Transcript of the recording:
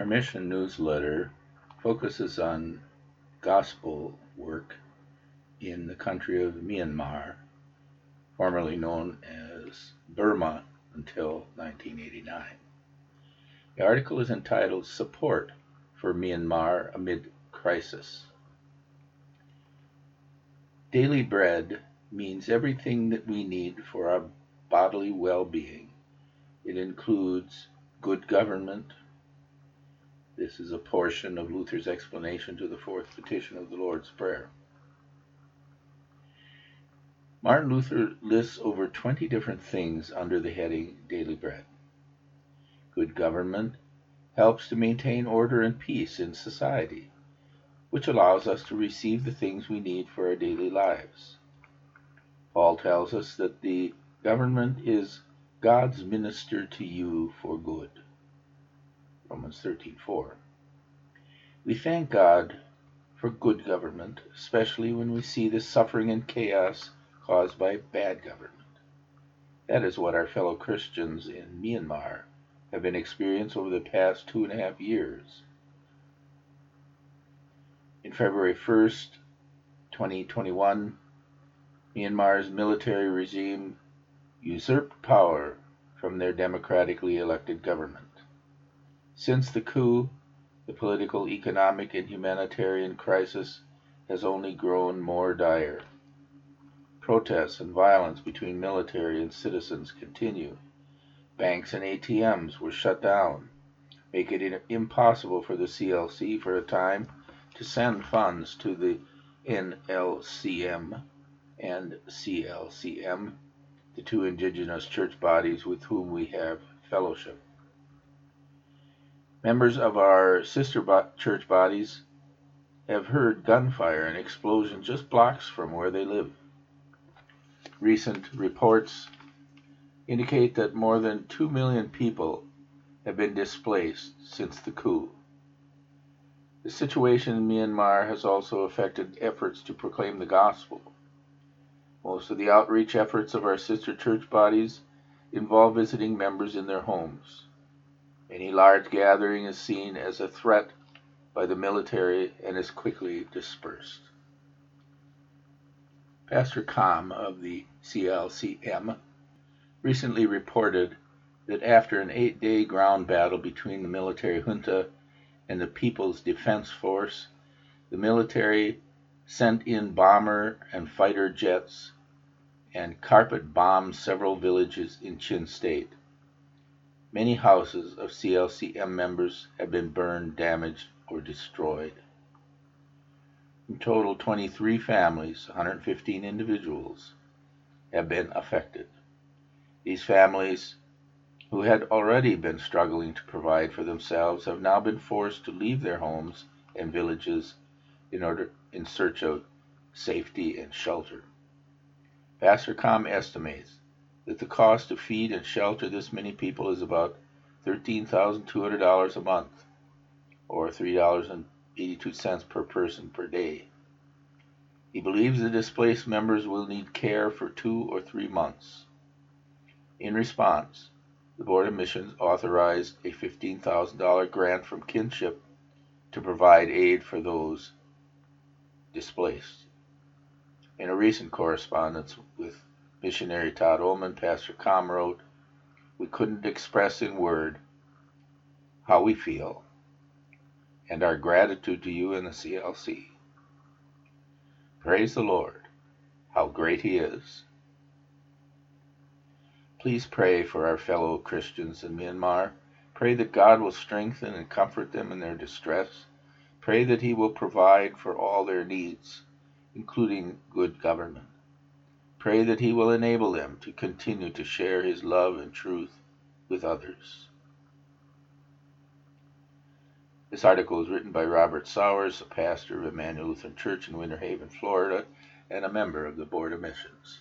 Our mission newsletter focuses on gospel work in the country of Myanmar, formerly known as Burma until 1989. The article is entitled Support for Myanmar Amid Crisis. Daily bread means everything that we need for our bodily well being. It includes good government. This is a portion of Luther's explanation to the fourth petition of the Lord's Prayer. Martin Luther lists over 20 different things under the heading Daily Bread. Good government helps to maintain order and peace in society, which allows us to receive the things we need for our daily lives. Paul tells us that the government is God's minister to you for good. Romans 13:4. We thank God for good government, especially when we see the suffering and chaos caused by bad government. That is what our fellow Christians in Myanmar have been experiencing over the past two and a half years. In February 1st, 2021, Myanmar's military regime usurped power from their democratically elected government. Since the coup, the political, economic, and humanitarian crisis has only grown more dire. Protests and violence between military and citizens continue. Banks and ATMs were shut down, making it impossible for the CLC for a time to send funds to the NLCM and CLCM, the two indigenous church bodies with whom we have fellowship. Members of our sister church bodies have heard gunfire and explosion just blocks from where they live. Recent reports indicate that more than 2 million people have been displaced since the coup. The situation in Myanmar has also affected efforts to proclaim the gospel. Most of the outreach efforts of our sister church bodies involve visiting members in their homes. Any large gathering is seen as a threat by the military and is quickly dispersed. Pastor Kam of the CLCM recently reported that after an eight day ground battle between the military junta and the People's Defense Force, the military sent in bomber and fighter jets and carpet bombed several villages in Chin State. Many houses of CLCM members have been burned, damaged, or destroyed. In total, 23 families, 115 individuals, have been affected. These families, who had already been struggling to provide for themselves, have now been forced to leave their homes and villages in order in search of safety and shelter. Pastor Kam estimates that the cost to feed and shelter this many people is about $13,200 a month, or $3.82 per person per day. He believes the displaced members will need care for two or three months. In response, the Board of Missions authorized a $15,000 grant from Kinship to provide aid for those displaced. In a recent correspondence with missionary Todd Ohlmann, Pastor Kam wrote, We couldn't express in word how we feel and our gratitude to you and the CLC. Praise the Lord, how great He is. Please pray for our fellow Christians in Myanmar. Pray that God will strengthen and comfort them in their distress. Pray that He will provide for all their needs, including good government. Pray that He will enable them to continue to share His love and truth with others. This article was written by Robert Sowers, a pastor of Emmanuel Lutheran Church in Winter Haven, Florida, and a member of the Board of Missions.